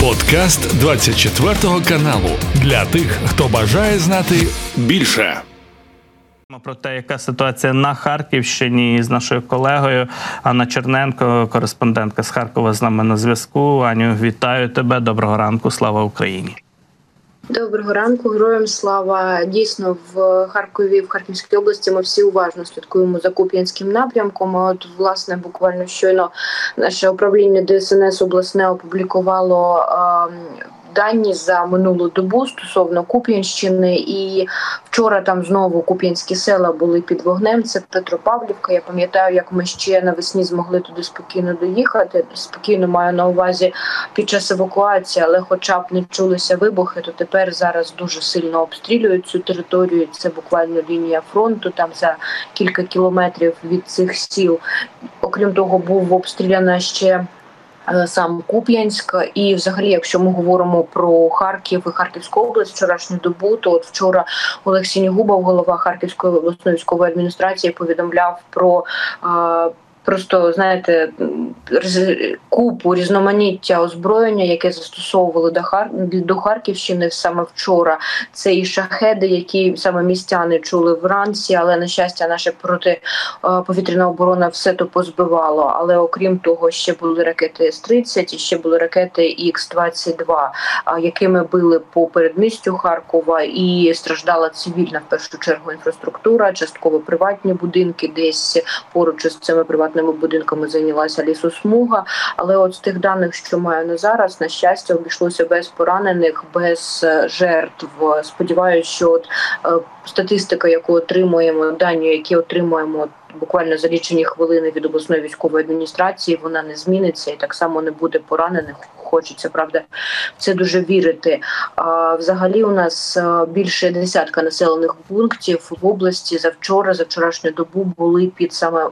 Подкаст 24 каналу для тих, хто бажає знати більше. Про те, яка ситуація на Харківщині з нашою колегою Анна Черненко, кореспондентка з Харкова, з нами на зв'язку. Аню, вітаю тебе. Доброго ранку. Слава Україні. Доброго ранку, героям слава. Дійсно, в Харкові, в Харківській області, ми всі уважно слідкуємо за Куп'янським напрямком. От, власне, буквально щойно наше управління ДСНС обласне опублікувало дані за минулу добу стосовно Куп'янщини. І вчора там знову Куп'янські села були під вогнем. Це Петропавлівка. Я пам'ятаю, як ми ще навесні змогли туди спокійно доїхати. Спокійно маю на увазі під час евакуації, але, хоча б не чулися вибухи, то тепер зараз дуже сильно обстрілюють цю територію. Це буквально лінія фронту, там за кілька кілометрів від цих сіл. Окрім того, був обстріляна ще. Е, сам Куп'янськ. І, взагалі, якщо ми говоримо про Харків і Харківську область, вчорашню добу, то от вчора Олексій Нігубов, голова Харківської обласної військової адміністрації, повідомляв про. Е, просто знаєте купу різноманіття озброєння, яке застосовували до Хар... до Харківщини саме вчора. Це і шахеди, які саме містяни чули вранці, але на щастя, наша протиповітряна оборона все то позбивало. Але окрім того, ще були ракети С-30 і ще були ракети Х-22, якими били по передмістю Харкова, і страждала цивільна в першу чергу інфраструктура, частково приватні будинки, десь поруч із цими приватними приватними будинками зайнялася лісосмуга. Але от з тих даних, що маю на зараз, на щастя, обійшлося без поранених, без е, жертв. Сподіваюся, що от е, статистика, яку отримуємо, дані, які отримуємо. Буквально за лічені хвилини від обласної військової адміністрації вона не зміниться і так само не буде поранених. Хочеться правда це дуже вірити. А взагалі у нас е, більше десятка населених пунктів в області за вчора, за вчорашню добу були під саме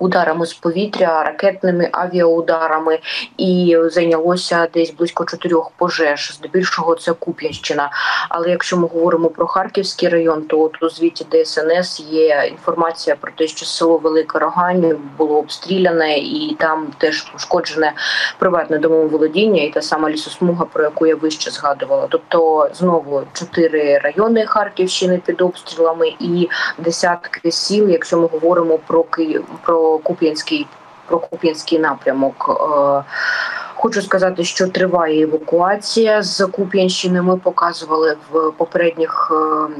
ударами з повітря, ракетними авіаударами, і зайнялося десь близько чотирьох пожеж. Здебільшого це Куп'янщина. Але якщо ми говоримо про Харківський район, то от у звіті ДСНС є інформація про те, що село Велика Рогань було обстріляне, і там теж пошкоджене приватне домоволодіння, і та сама лісосмуга, про яку я вище згадувала. Тобто знову чотири райони Харківщини під обстрілами і десятки сіл, якщо ми говоримо про Київ про. Куп'янський про Куп'янський напрямок. Е, хочу сказати, що триває евакуація з Куп'янщини. Ми показували в попередніх е,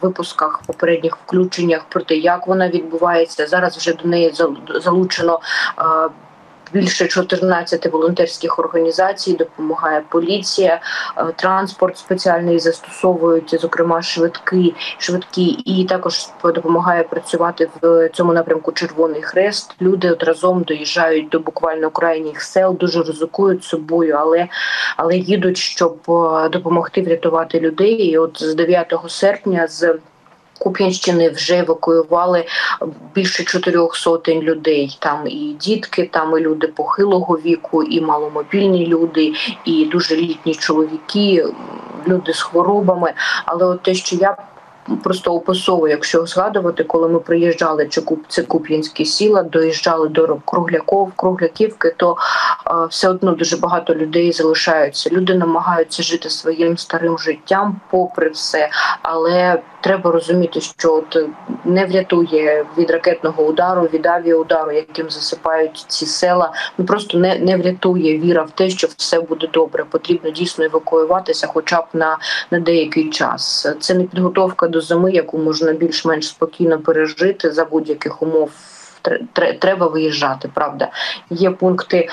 випусках, попередніх включеннях про те, як вона відбувається. Зараз вже до неї залучено е, більше 14 волонтерських організацій допомагає поліція, е, транспорт спеціальний застосовують, зокрема швидкі, швидкі, і також допомагає працювати в цьому напрямку Червоний Хрест. Люди от разом доїжджають до буквально крайніх сел, дуже ризикують собою, але але їдуть, щоб е, допомогти врятувати людей. І От з 9 серпня з Куп'янщини вже евакуювали більше чотирьох сотень людей. Там і дітки, там і люди похилого віку, і маломобільні люди, і дуже літні чоловіки, люди з хворобами. Але от те, що я просто описово, якщо згадувати, коли ми приїжджали чи це Куп'янські сіла, доїжджали до Кругляков, Кругляківки, то е, все одно дуже багато людей залишаються. Люди намагаються жити своїм старим життям, попри все, але треба розуміти, що от не врятує від ракетного удару, від авіаудару, яким засипають ці села. Ну просто не не врятує віра в те, що все буде добре. Потрібно дійсно евакуюватися, хоча б на, на деякий час. Це не підготовка до зими, яку можна більш-менш спокійно пережити за будь-яких умов треба виїжджати. Правда, є пункти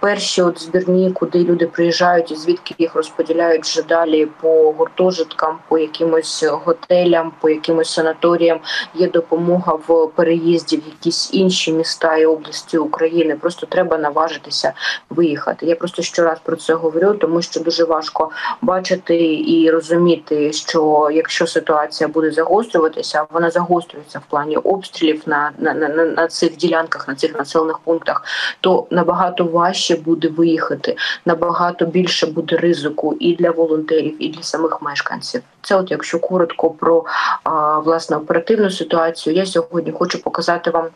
перші от збірні, куди люди приїжджають, і звідки їх розподіляють вже далі по гуртожиткам, по якимось готелям, по якимось санаторіям. Є допомога в переїзді в якісь інші міста і області України. Просто треба наважитися виїхати. Я просто щораз про це говорю, тому що дуже важко бачити і розуміти, що якщо ситуація буде загострюватися, вона загострюється в плані обстрілів на на, на, на цих ділянках, на цих населених пунктах, то набагато важче буде виїхати, набагато більше буде ризику і для волонтерів, і для самих мешканців. Це, от якщо коротко про а, власне оперативну ситуацію, я сьогодні хочу показати вам.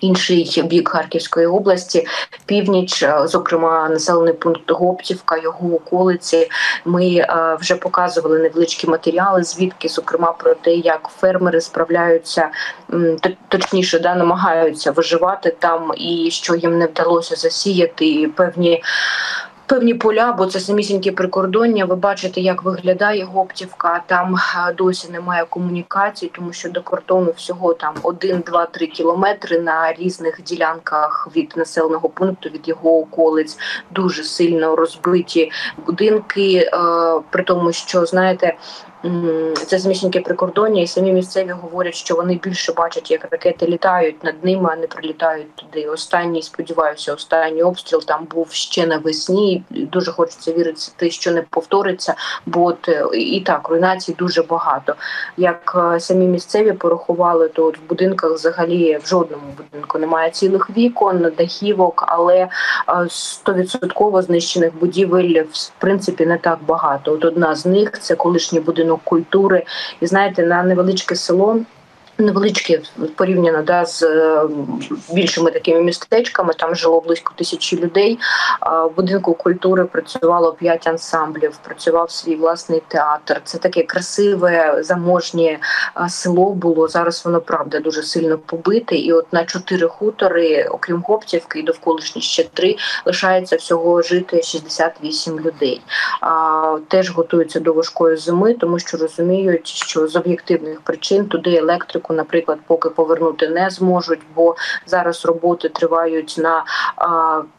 Інший бік Харківської області, північ, е, зокрема, населений пункт Гоптівка, його околиці. Ми е, вже показували невеличкі матеріали, звідки зокрема про те, як фермери справляються точніше, да намагаються виживати там, і що їм не вдалося засіяти і певні певні поля, бо це самісіньке прикордоння. Ви бачите, як виглядає Гоптівка. Там досі немає комунікації, тому що до кордону всього там 1, 2, 3 кілометри на різних ділянках від населеного пункту, від його околиць, дуже сильно розбиті будинки. При тому, що знаєте, це зміщеньке прикордоння, і самі місцеві говорять, що вони більше бачать, як ракети літають над ними, а не прилітають туди. Останній сподіваюся, останній обстріл там був ще навесні. Дуже хочеться вірити, що не повториться, бо от е, і так руйнацій дуже багато. Як е, самі місцеві порахували, то от в будинках взагалі в жодному будинку немає цілих вікон, дахівок, але е, стовідсотково знищених будівель в принципі не так багато. От одна з них це колишній будинок будинок культури, і знаєте, на невеличке село невеличкі порівняно да з е, більшими такими містечками. Там жило близько тисячі людей. В будинку культури працювало п'ять ансамблів. Працював свій власний театр. Це таке красиве, заможнє село було. Зараз воно правда дуже сильно побите. І от на чотири хутори, окрім Гоптівки і довколишні ще три, лишається всього жити 68 людей. Теж готуються до важкої зими, тому що розуміють, що з об'єктивних причин туди електрику року, наприклад, поки повернути не зможуть, бо зараз роботи тривають на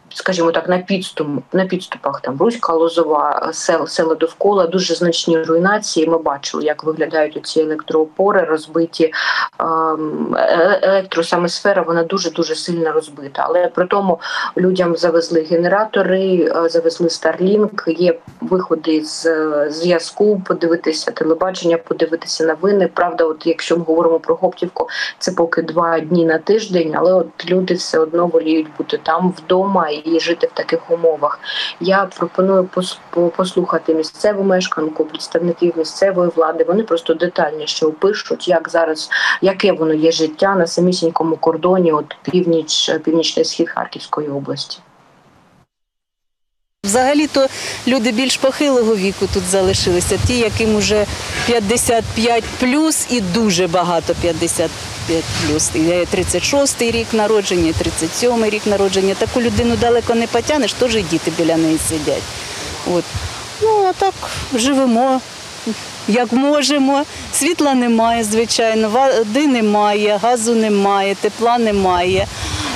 скажімо так, на підступ на підступах там Руська Лозова, сел села довкола дуже значні руйнації. Ми бачили, як виглядають ці електроопори, розбиті ем, е, електро саме сфера. Вона дуже дуже сильно розбита. Але при тому людям завезли генератори, е, завезли Starlink, Є виходи з зв'язку, подивитися телебачення, подивитися новини. Правда, от якщо ми говоримо про Гоптівку, це поки два дні на тиждень, але от люди все одно воліють бути там вдома і жити в таких умовах. Я пропоную послухати місцеву мешканку, представників місцевої влади. Вони просто детальніше опишуть, як зараз яке воно є життя на самісінькому кордоні, от північ, північний схід Харківської області. Взагалі-то люди більш похилого віку тут залишилися, ті, яким вже 55 плюс і дуже багато 55 плюс. 36-й рік народження, 37-й рік народження. Таку людину далеко не потягнеш, теж і діти біля неї сидять. От. Ну, а так живемо, як можемо. Світла немає, звичайно, води немає, газу немає, тепла немає.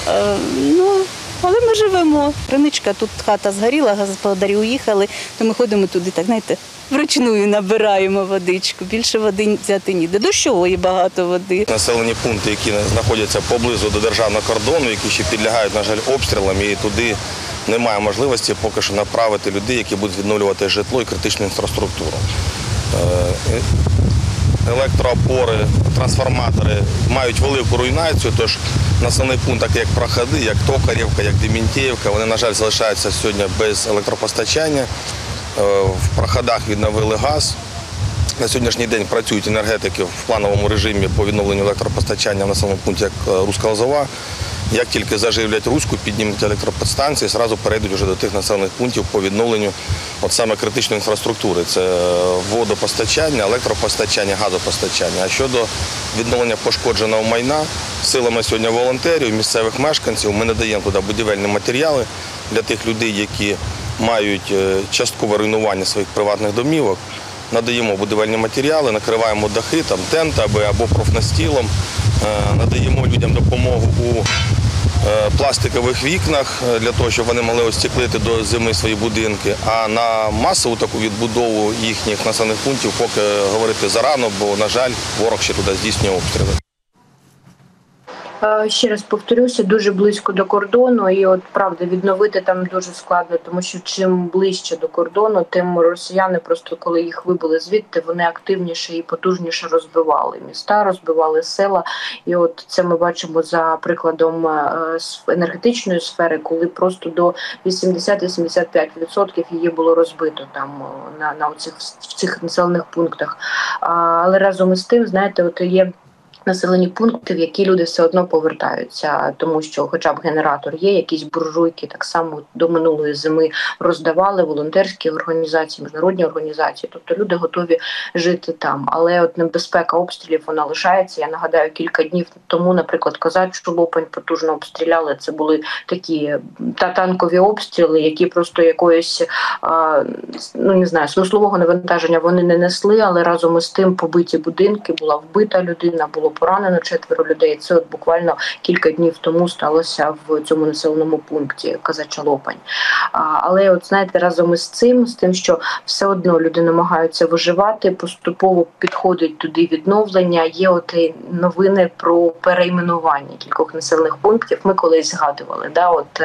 Е, ну, але ми живемо. Криничка, тут хата згоріла, господарі уїхали, то ми ходимо туди, так знаєте, вручную набираємо водичку. Більше води взяти ніде. Дощової багато води. Населені пункти, які знаходяться поблизу до державного кордону, які ще підлягають, на жаль, обстрілам, і туди немає можливості поки що направити людей, які будуть відновлювати житло і критичну інфраструктуру. Електроопори, трансформатори мають велику руйнацію, тож населений пункт, так як Проходи, як Токарівка, як Демінтіївка, вони, на жаль, залишаються сьогодні без електропостачання. Е, в проходах відновили газ. На сьогоднішній день працюють енергетики в плановому режимі по відновленню електропостачання в населеному пункті як е, Руська Лозова. Як тільки заживлять руську, піднімуть електроподстанції, зразу перейдуть вже до тих населених пунктів по відновленню от саме критичної інфраструктури. Це водопостачання, електропостачання, газопостачання. А щодо відновлення пошкодженого майна, силами сьогодні волонтерів, місцевих мешканців, ми надаємо туди будівельні матеріали для тих людей, які мають е, часткове руйнування своїх приватних домівок. Надаємо будівельні матеріали, накриваємо дахи, там тентами або профнастілом, е, надаємо людям допомогу у пластикових вікнах е, для того, щоб вони могли остеклити до зими свої будинки. А на масову таку відбудову їхніх населених пунктів поки говорити зарано, бо, на жаль, ворог ще туди здійснює обстріли. Ще раз повторюся, дуже близько до кордону, і от правда відновити там дуже складно, тому що чим ближче до кордону, тим росіяни просто коли їх вибили звідти, вони активніше і потужніше розбивали міста, розбивали села. І от це ми бачимо за прикладом е, енергетичної сфери, коли просто до 80-85% її було розбито там на на цих в цих населених пунктах. Але разом із тим, знаєте, от є населені пункти, в які люди все одно повертаються, тому що, хоча б генератор є, якісь буржуйки так само до минулої зими роздавали волонтерські організації, міжнародні організації. Тобто люди готові жити там. Але от небезпека обстрілів вона лишається. Я нагадаю, кілька днів тому, наприклад, Козачу Лопань потужно обстріляли. Це були такі та танкові обстріли, які просто якоїсь ну не знаю, смислового навантаження вони не несли, але разом із тим побиті будинки була вбита людина. було поранено четверо людей. Це от буквально кілька днів тому сталося в цьому населеному пункті Казача Лопань. Але, от знаєте, разом із цим, з тим, що все одно люди намагаються виживати, поступово підходить туди відновлення. Є от новини про перейменування кількох населених пунктів. Ми колись згадували. Да, от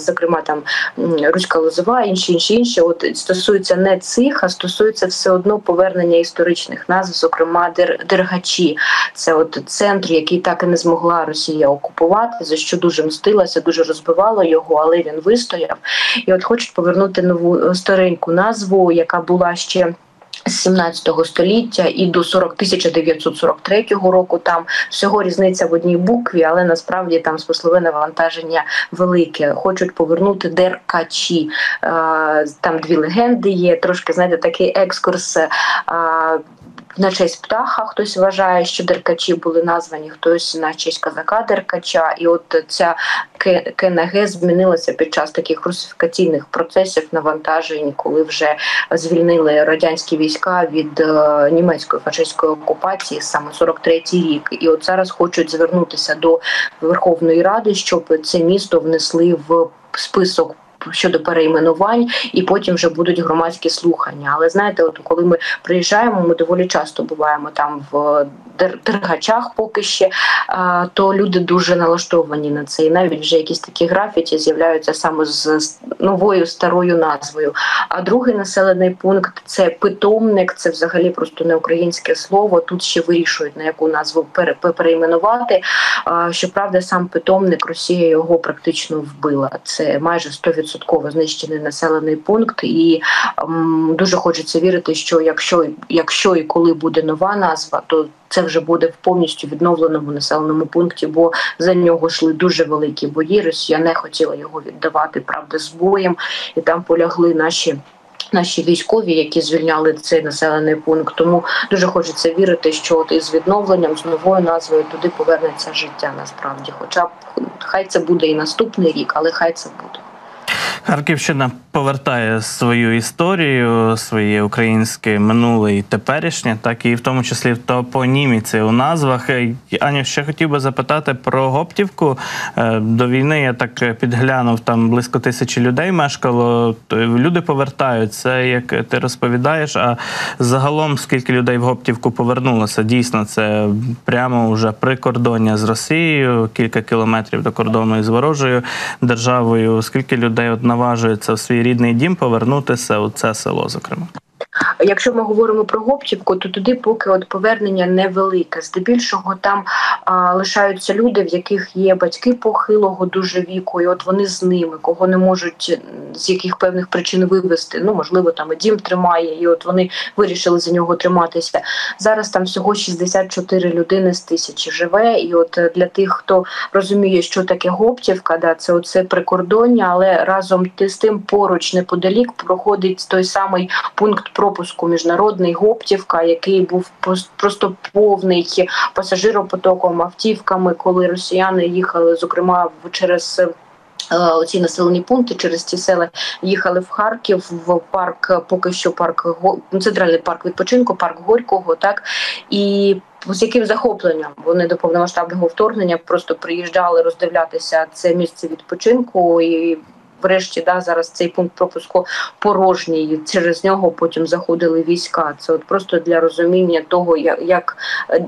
зокрема, там Руська Лозова, інші інші інші. От стосується не цих, а стосується все одно повернення історичних назв, зокрема Дергачі. Це от центр, який так і не змогла Росія окупувати, за що дуже мстилася, дуже розбивала його, але він вистояв. І от хочуть повернути нову е, стареньку назву, яка була ще. З 17 століття і до 40 1943 року там всього різниця в одній букві, але насправді там смислове навантаження велике. Хочуть повернути деркачі. Е, там дві легенди є. Трошки знаєте, такий екскурс е, на честь птаха. Хтось вважає, що деркачі були названі, хтось на честь казака деркача. І от ця КНГ змінилася під час таких русифікаційних процесів навантажень, коли вже звільнили радянські війська від е, німецької фашистської окупації саме 43-й рік. І от зараз хочуть звернутися до Верховної Ради, щоб це місто внесли в список щодо перейменувань, і потім вже будуть громадські слухання. Але знаєте, от коли ми приїжджаємо, ми доволі часто буваємо там в дергачах, поки ще то люди дуже налаштовані на це. І навіть вже якісь такі графіті з'являються саме з новою старою назвою. А другий населений пункт це питомник. Це взагалі просто не українське слово. Тут ще вирішують на яку назву перейменувати. Щоправда, сам питомник Росія його практично вбила. Це майже 100% стовідсотково знищений населений пункт, і ем, дуже хочеться вірити, що якщо якщо і коли буде нова назва, то це вже буде в повністю відновленому населеному пункті, бо за нього йшли дуже великі бої. Росія не хотіла його віддавати правда з боєм, і там полягли наші. Наші військові, які звільняли цей населений пункт, тому дуже хочеться вірити, що от із відновленням з новою назвою туди повернеться життя. Насправді, хоча б хай це буде і наступний рік, але хай це буде. Харківщина повертає свою історію, своє українське минуле і теперішнє, так і в тому числі в топоніміці у назвах. Аню, ще хотів би запитати про Гоптівку. Е, до війни я так підглянув, там близько тисячі людей мешкало. Люди повертаються, як ти розповідаєш. А загалом скільки людей в Гоптівку повернулося? Дійсно, це прямо вже прикордоння з Росією, кілька кілометрів до кордону із ворожою державою. Скільки людей одна наважується в свій рідний дім повернутися у це село, зокрема. Якщо ми говоримо про Гоптівку, то туди поки от повернення невелике. Здебільшого там а, лишаються люди, в яких є батьки похилого дуже віку, і от вони з ними, кого не можуть з яких певних причин вивезти. Ну можливо, там і дім тримає, і от вони вирішили за нього триматися. Зараз там всього 64 людини з тисячі живе. І от для тих, хто розуміє, що таке Гоптівка, да це оце прикордоння, але разом з тим поруч неподалік проходить той самий пункт пропуску міжнародний Гоптівка, який був просто повний пасажиропотоком, автівками, коли росіяни їхали, зокрема через. Е, оці населені пункти через ці села їхали в Харків в парк, поки що парк центральний парк відпочинку, парк Горького, так і з яким захопленням вони до повномасштабного вторгнення просто приїжджали роздивлятися це місце відпочинку і врешті да зараз цей пункт пропуску порожній. Через нього потім заходили війська. Це от просто для розуміння того, як, як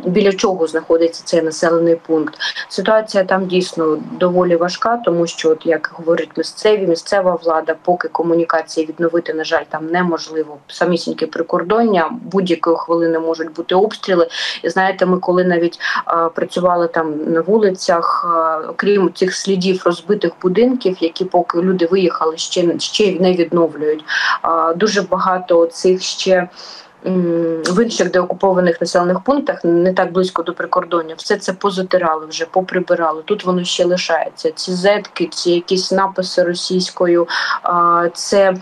біля чого знаходиться цей населений пункт. Ситуація там дійсно доволі важка, тому що, от як говорять місцеві, місцева влада, поки комунікації відновити, на жаль, там неможливо. Самісіньке прикордоння будь-якої хвилини можуть бути обстріли. І знаєте, ми коли навіть а, працювали там на вулицях, а, окрім цих слідів розбитих будинків, які поки люди люди виїхали, ще ще не відновлюють. Дуже багато цих ще. В інших деокупованих населених пунктах, не так близько до прикордоння, все це позатирали вже, поприбирали. Тут воно ще лишається. Ці зетки, ці якісь написи російською, це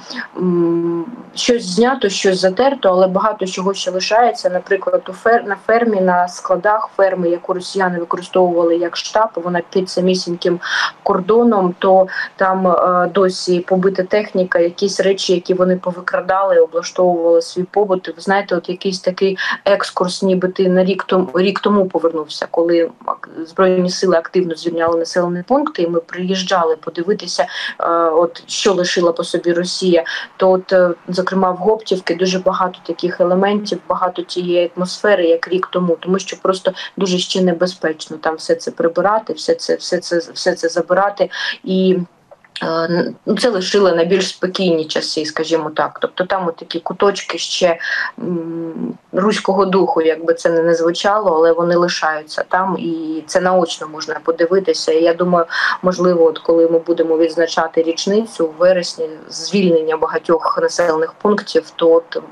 щось знято, щось затерто, але багато чого ще лишається. Наприклад, у фер на фермі, на складах ферми, яку росіяни використовували як штаб, вона під самісіньким кордоном, то там е, досі побита техніка, якісь речі, які вони повикрадали, облаштовували свій побут. Знаєте, от якийсь такий екскурс, ніби ти на рік тому рік тому повернувся, коли збройні сили активно звільняли населені пункти, і ми приїжджали подивитися, е, от що лишила по собі Росія. То от, е, зокрема, в Гоптівки дуже багато таких елементів, багато тієї атмосфери, як рік тому, тому що просто дуже ще небезпечно там все це прибирати, все це, все це, все це забирати і. Е, ну, це лишили на більш спокійні часи, скажімо так. Тобто там такі куточки ще руського духу, якби це не звучало, але вони лишаються там, і це наочно можна подивитися. І я думаю, можливо, от коли ми будемо відзначати річницю у вересні звільнення багатьох населених пунктів, то от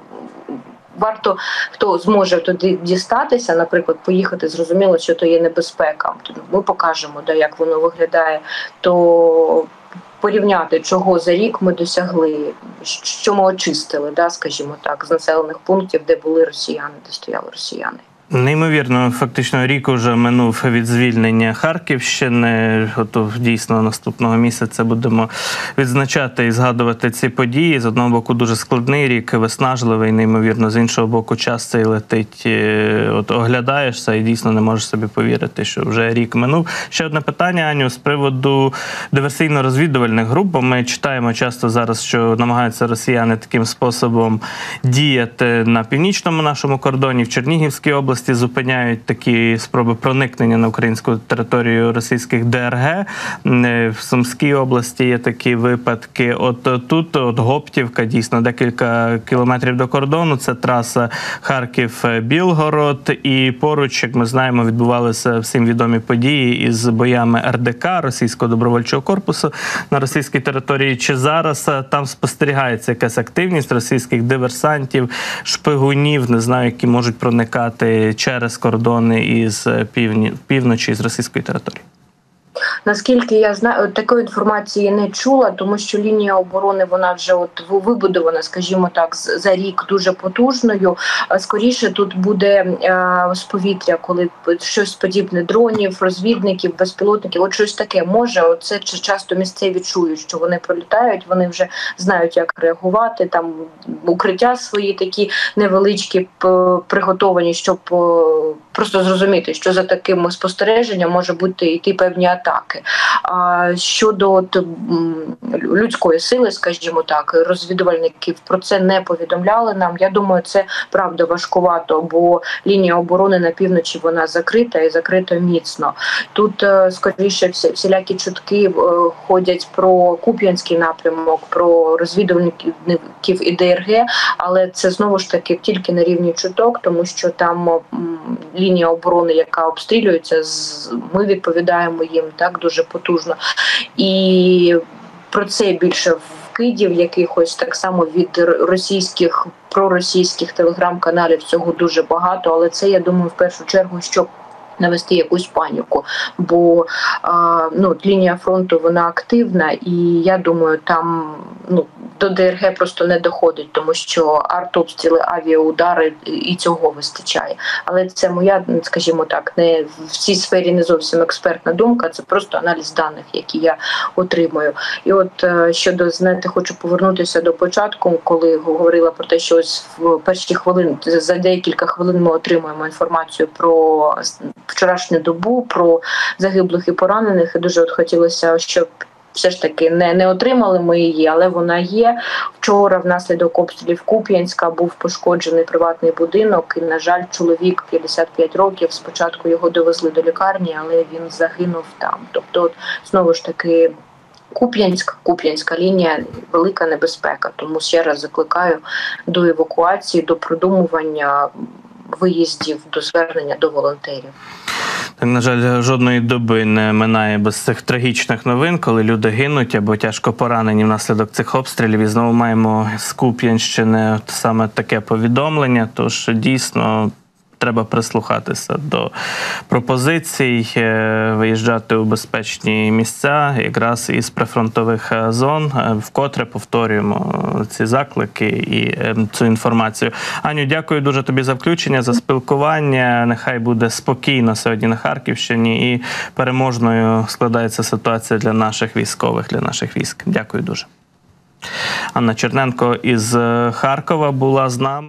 варто хто зможе туди дістатися, наприклад, поїхати, зрозуміло, що то є небезпека. Ми покажемо, да, як воно виглядає, то порівняти, чого за рік ми досягли, що ми очистили, да, скажімо так, з населених пунктів, де були росіяни, де стояли росіяни. Неймовірно, фактично рік уже минув від звільнення Харківщини. Готов дійсно наступного місяця будемо відзначати і згадувати ці події. З одного боку, дуже складний рік, виснажливий, неймовірно, з іншого боку, час цей летить. Е, от оглядаєшся і дійсно не можеш собі повірити, що вже рік минув. Ще одне питання, Аню, з приводу диверсійно-розвідувальних груп. Бо Ми читаємо часто зараз, що намагаються росіяни таким способом діяти на північному нашому кордоні в Чернігівській області області зупиняють такі спроби проникнення на українську територію російських ДРГ. Е, в Сумській області є такі випадки. От тут, от Гоптівка, дійсно декілька кілометрів до кордону. Це траса Харків-Білгород. І поруч, як ми знаємо, відбувалися всім відомі події із боями РДК Російського добровольчого корпусу на російській території. Чи зараз е, там спостерігається якась активність російських диверсантів, шпигунів, не знаю, які можуть проникати через кордони із півні півночі з російської території. Наскільки я знаю, такої інформації не чула, тому що лінія оборони вона вже от вибудована, скажімо так, за рік дуже потужною. Скоріше тут буде е, з повітря, коли щось подібне дронів, розвідників, безпілотників, от щось таке може. Оце часто місцеві чують, що вони пролітають. Вони вже знають, як реагувати. Там укриття свої такі невеличкі приготовані, щоб просто зрозуміти, що за таким спостереженням може бути йти певні атаки. А щодо от, людської сили, скажімо так, розвідувальників про це не повідомляли нам. Я думаю, це правда важкувато, бо лінія оборони на півночі вона закрита і закрита міцно. Тут е, скоріше всілякі чутки е, ходять про Куп'янський напрямок, про розвідувальників і ДРГ, але це знову ж таки тільки на рівні чуток, тому що там лінія оборони, яка обстрілюється, ми відповідаємо їм так дуже потужно. І про це більше вкидів якихось так само від російських проросійських телеграм-каналів цього дуже багато, але це я думаю в першу чергу, щоб навести якусь паніку, бо ну лінія фронту вона активна, і я думаю, там ну до ДРГ просто не доходить, тому що артобстріли, авіаудари і цього вистачає. Але це моя, скажімо так, не в цій сфері не зовсім експертна думка. Це просто аналіз даних, які я отримую. І от е, щодо знаєте, хочу повернутися до початку, коли говорила про те, що ось в перші хвилини за декілька хвилин ми отримуємо інформацію про вчорашню добу, про загиблих і поранених. І дуже от хотілося, щоб все ж таки не не отримали ми її, але вона є. Вчора внаслідок обстрілів Куп'янська був пошкоджений приватний будинок. І, на жаль, чоловік 55 років. Спочатку його довезли до лікарні, але він загинув там. Тобто, от, знову ж таки. Куп'янська, Куп'янська лінія велика небезпека. Тому ще раз закликаю до евакуації, до продумування виїздів, до звернення до волонтерів. Так, на жаль, жодної доби не минає без цих трагічних новин, коли люди гинуть або тяжко поранені внаслідок цих обстрілів. І знову маємо з Куп'янщини саме таке повідомлення. Тож дійсно. Треба прислухатися до пропозицій, е, виїжджати у безпечні місця, якраз із прифронтових е, зон. Е, Вкотре повторюємо ці заклики і цю інформацію. Аню, дякую дуже тобі за включення, за спілкування. Нехай буде спокійно сьогодні на Харківщині і переможною складається ситуація для наших військових, для наших військ. Дякую дуже. Анна Черненко із Харкова була з нами.